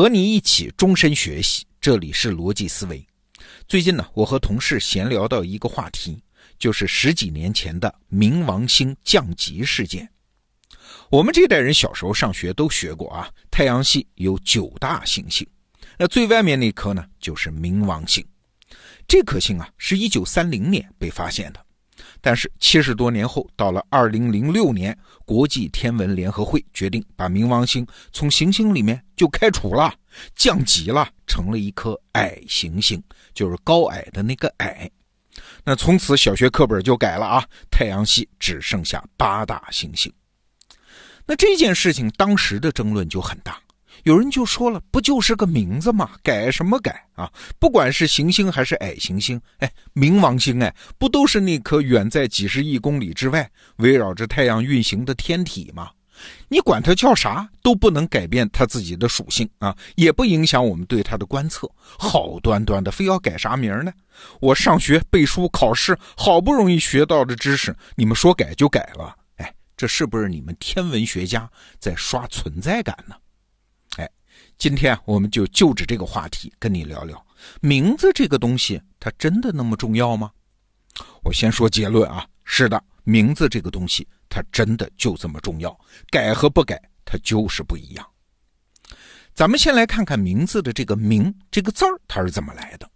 和你一起终身学习，这里是逻辑思维。最近呢，我和同事闲聊到一个话题，就是十几年前的冥王星降级事件。我们这代人小时候上学都学过啊，太阳系有九大行星，那最外面那颗呢，就是冥王星。这颗星啊，是一九三零年被发现的。但是七十多年后，到了二零零六年，国际天文联合会决定把冥王星从行星里面就开除了，降级了，成了一颗矮行星，就是高矮的那个矮。那从此小学课本就改了啊，太阳系只剩下八大行星。那这件事情当时的争论就很大。有人就说了，不就是个名字吗？改什么改啊？不管是行星还是矮行星，哎，冥王星，哎，不都是那颗远在几十亿公里之外、围绕着太阳运行的天体吗？你管它叫啥，都不能改变它自己的属性啊，也不影响我们对它的观测。好端端的，非要改啥名呢？我上学背书考试，好不容易学到的知识，你们说改就改了？哎，这是不是你们天文学家在刷存在感呢？今天我们就就着这个话题跟你聊聊，名字这个东西它真的那么重要吗？我先说结论啊，是的，名字这个东西它真的就这么重要，改和不改它就是不一样。咱们先来看看名字的这个“名”这个字儿它是怎么来的。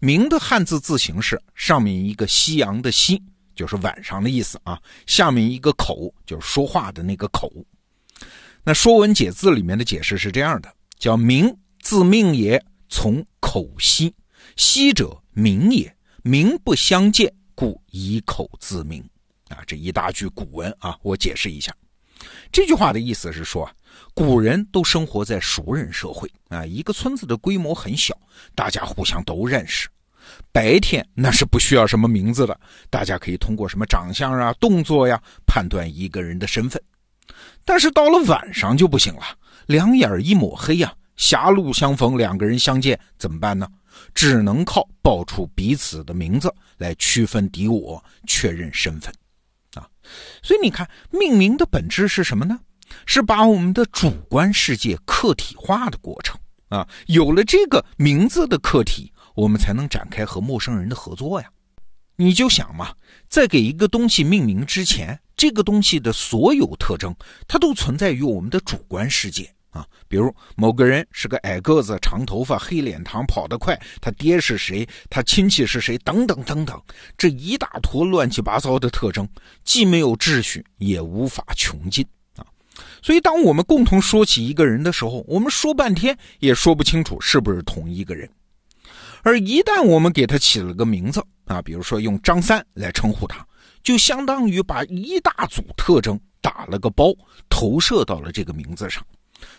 名的汉字字形是上面一个夕阳的夕，就是晚上的意思啊，下面一个口，就是说话的那个口。那《说文解字》里面的解释是这样的。叫名，字命也，从口息。息者，名也。名不相见，故以口自名。啊，这一大句古文啊，我解释一下。这句话的意思是说，古人都生活在熟人社会啊，一个村子的规模很小，大家互相都认识。白天那是不需要什么名字的，大家可以通过什么长相啊、动作呀，判断一个人的身份。但是到了晚上就不行了。两眼一抹黑呀，狭路相逢，两个人相见怎么办呢？只能靠报出彼此的名字来区分敌我，确认身份，啊，所以你看，命名的本质是什么呢？是把我们的主观世界客体化的过程啊。有了这个名字的客体，我们才能展开和陌生人的合作呀。你就想嘛，在给一个东西命名之前，这个东西的所有特征，它都存在于我们的主观世界。啊，比如某个人是个矮个子、长头发、黑脸膛、跑得快，他爹是谁？他亲戚是谁？等等等等，这一大坨乱七八糟的特征，既没有秩序，也无法穷尽啊。所以，当我们共同说起一个人的时候，我们说半天也说不清楚是不是同一个人。而一旦我们给他起了个名字啊，比如说用张三来称呼他，就相当于把一大组特征打了个包，投射到了这个名字上。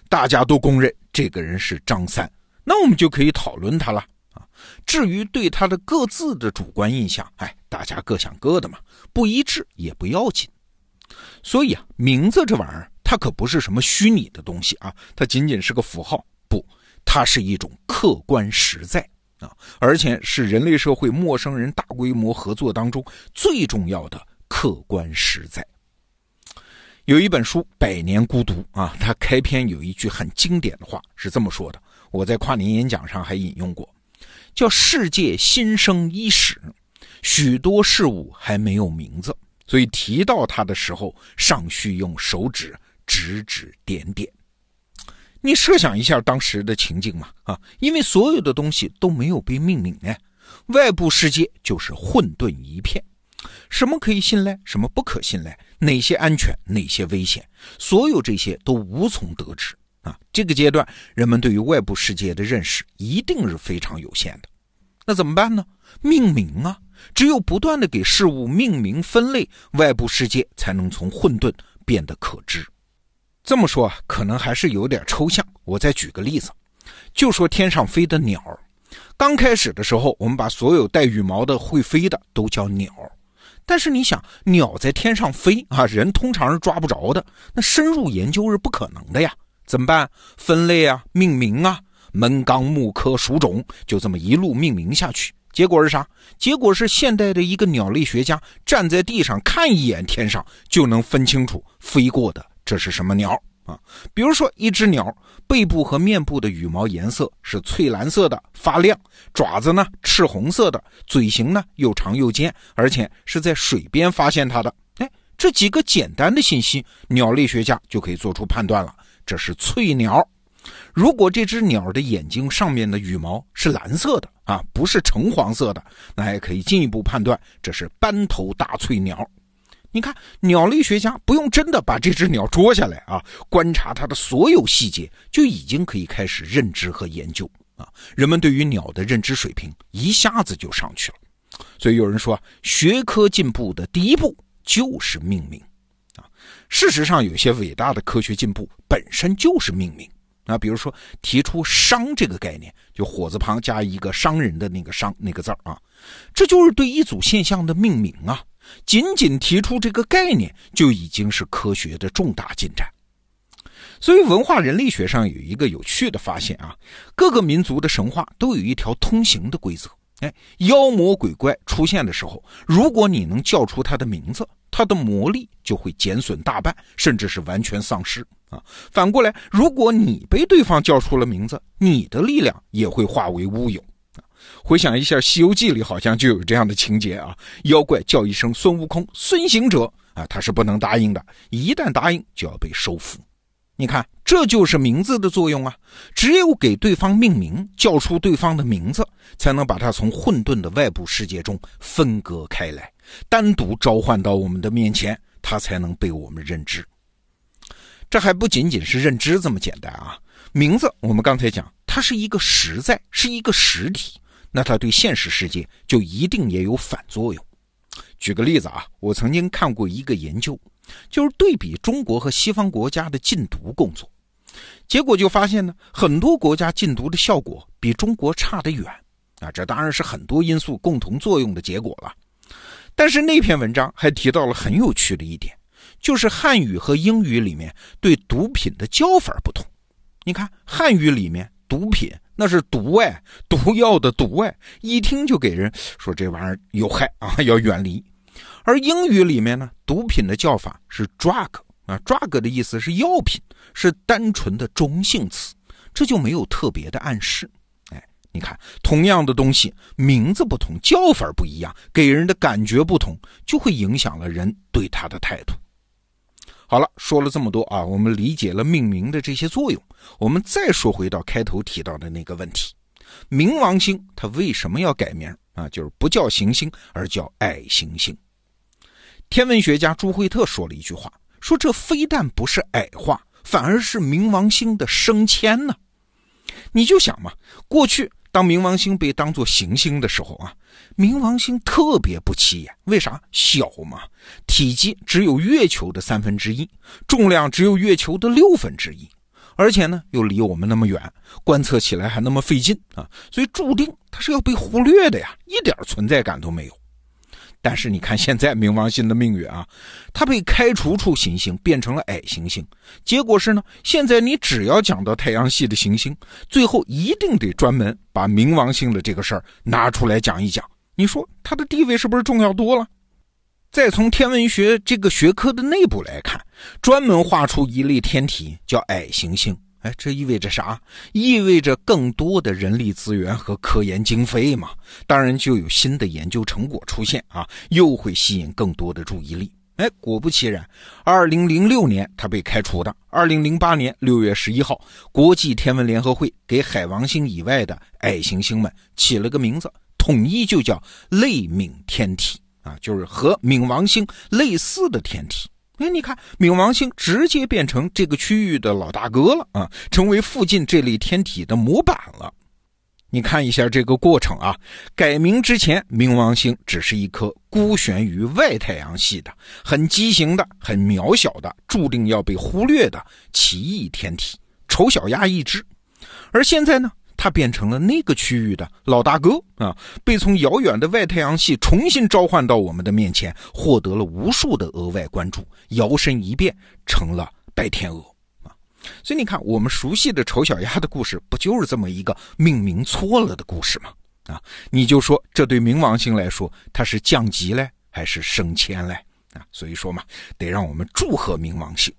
大家都公认这个人是张三，那我们就可以讨论他了啊。至于对他的各自的主观印象，哎，大家各想各的嘛，不一致也不要紧。所以啊，名字这玩意儿，它可不是什么虚拟的东西啊，它仅仅是个符号，不，它是一种客观实在啊，而且是人类社会陌生人大规模合作当中最重要的客观实在。有一本书《百年孤独》啊，它开篇有一句很经典的话，是这么说的。我在跨年演讲上还引用过，叫“世界新生伊始，许多事物还没有名字，所以提到它的时候，尚需用手指指指点点。”你设想一下当时的情景嘛，啊，因为所有的东西都没有被命名呢，外部世界就是混沌一片。什么可以信赖，什么不可信赖，哪些安全，哪些危险，所有这些都无从得知啊！这个阶段，人们对于外部世界的认识一定是非常有限的。那怎么办呢？命名啊！只有不断的给事物命名分类，外部世界才能从混沌变得可知。这么说可能还是有点抽象。我再举个例子，就说天上飞的鸟，刚开始的时候，我们把所有带羽毛的会飞的都叫鸟。但是你想，鸟在天上飞啊，人通常是抓不着的，那深入研究是不可能的呀。怎么办？分类啊，命名啊，门纲目科属种，就这么一路命名下去。结果是啥？结果是现代的一个鸟类学家站在地上看一眼天上，就能分清楚飞过的这是什么鸟啊。比如说，一只鸟背部和面部的羽毛颜色是翠蓝色的，发亮；爪子呢赤红色的，嘴型呢又长又尖，而且是在水边发现它的。哎，这几个简单的信息，鸟类学家就可以做出判断了，这是翠鸟。如果这只鸟的眼睛上面的羽毛是蓝色的啊，不是橙黄色的，那也可以进一步判断这是斑头大翠鸟。你看，鸟类学家不用真的把这只鸟捉下来啊，观察它的所有细节，就已经可以开始认知和研究啊。人们对于鸟的认知水平一下子就上去了。所以有人说，学科进步的第一步就是命名啊。事实上，有些伟大的科学进步本身就是命名。啊比如说提出“商”这个概念，就火字旁加一个商人的那个“商”那个字儿啊，这就是对一组现象的命名啊。仅仅提出这个概念，就已经是科学的重大进展。所以，文化人类学上有一个有趣的发现啊，各个民族的神话都有一条通行的规则。哎，妖魔鬼怪出现的时候，如果你能叫出它的名字，它的魔力就会减损大半，甚至是完全丧失。啊，反过来，如果你被对方叫出了名字，你的力量也会化为乌有。回想一下《西游记》里好像就有这样的情节啊，妖怪叫一声孙悟空，孙行者啊，他是不能答应的，一旦答应就要被收服。你看，这就是名字的作用啊，只有给对方命名，叫出对方的名字，才能把他从混沌的外部世界中分割开来，单独召唤到我们的面前，他才能被我们认知。这还不仅仅是认知这么简单啊！名字我们刚才讲，它是一个实在，是一个实体，那它对现实世界就一定也有反作用。举个例子啊，我曾经看过一个研究，就是对比中国和西方国家的禁毒工作，结果就发现呢，很多国家禁毒的效果比中国差得远啊！这当然是很多因素共同作用的结果了。但是那篇文章还提到了很有趣的一点。就是汉语和英语里面对毒品的叫法不同。你看汉语里面毒品那是毒哎，毒药的毒哎，一听就给人说这玩意儿有害啊，要远离。而英语里面呢，毒品的叫法是 drug 啊，drug 的意思是药品，是单纯的中性词，这就没有特别的暗示。哎，你看同样的东西，名字不同，叫法不一样，给人的感觉不同，就会影响了人对它的态度。好了，说了这么多啊，我们理解了命名的这些作用。我们再说回到开头提到的那个问题：冥王星它为什么要改名啊？就是不叫行星，而叫矮行星。天文学家朱惠特说了一句话，说这非但不是矮化，反而是冥王星的升迁呢。你就想嘛，过去。当冥王星被当作行星的时候啊，冥王星特别不起眼，为啥？小嘛，体积只有月球的三分之一，重量只有月球的六分之一，而且呢又离我们那么远，观测起来还那么费劲啊，所以注定它是要被忽略的呀，一点存在感都没有。但是你看现在冥王星的命运啊，它被开除出行星，变成了矮行星。结果是呢，现在你只要讲到太阳系的行星，最后一定得专门把冥王星的这个事儿拿出来讲一讲。你说它的地位是不是重要多了？再从天文学这个学科的内部来看，专门画出一类天体叫矮行星。哎，这意味着啥？意味着更多的人力资源和科研经费嘛？当然就有新的研究成果出现啊，又会吸引更多的注意力。哎，果不其然，二零零六年他被开除的。二零零八年六月十一号，国际天文联合会给海王星以外的矮行星们起了个名字，统一就叫类冥天体啊，就是和冥王星类似的天体。哎，你看，冥王星直接变成这个区域的老大哥了啊，成为附近这类天体的模板了。你看一下这个过程啊，改名之前，冥王星只是一颗孤悬于外太阳系的、很畸形的、很渺小的、注定要被忽略的奇异天体，丑小鸭一只。而现在呢？它变成了那个区域的老大哥啊，被从遥远的外太阳系重新召唤到我们的面前，获得了无数的额外关注，摇身一变成了白天鹅啊！所以你看，我们熟悉的丑小鸭的故事，不就是这么一个命名错了的故事吗？啊，你就说这对冥王星来说，它是降级嘞，还是升迁嘞？啊，所以说嘛，得让我们祝贺冥王星。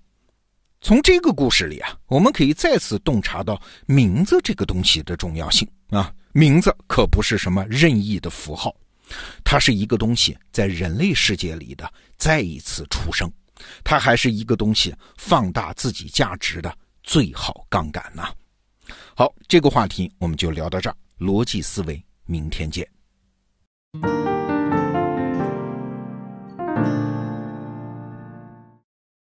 从这个故事里啊，我们可以再次洞察到名字这个东西的重要性啊。名字可不是什么任意的符号，它是一个东西在人类世界里的再一次出生，它还是一个东西放大自己价值的最好杠杆呐。好，这个话题我们就聊到这儿，逻辑思维，明天见。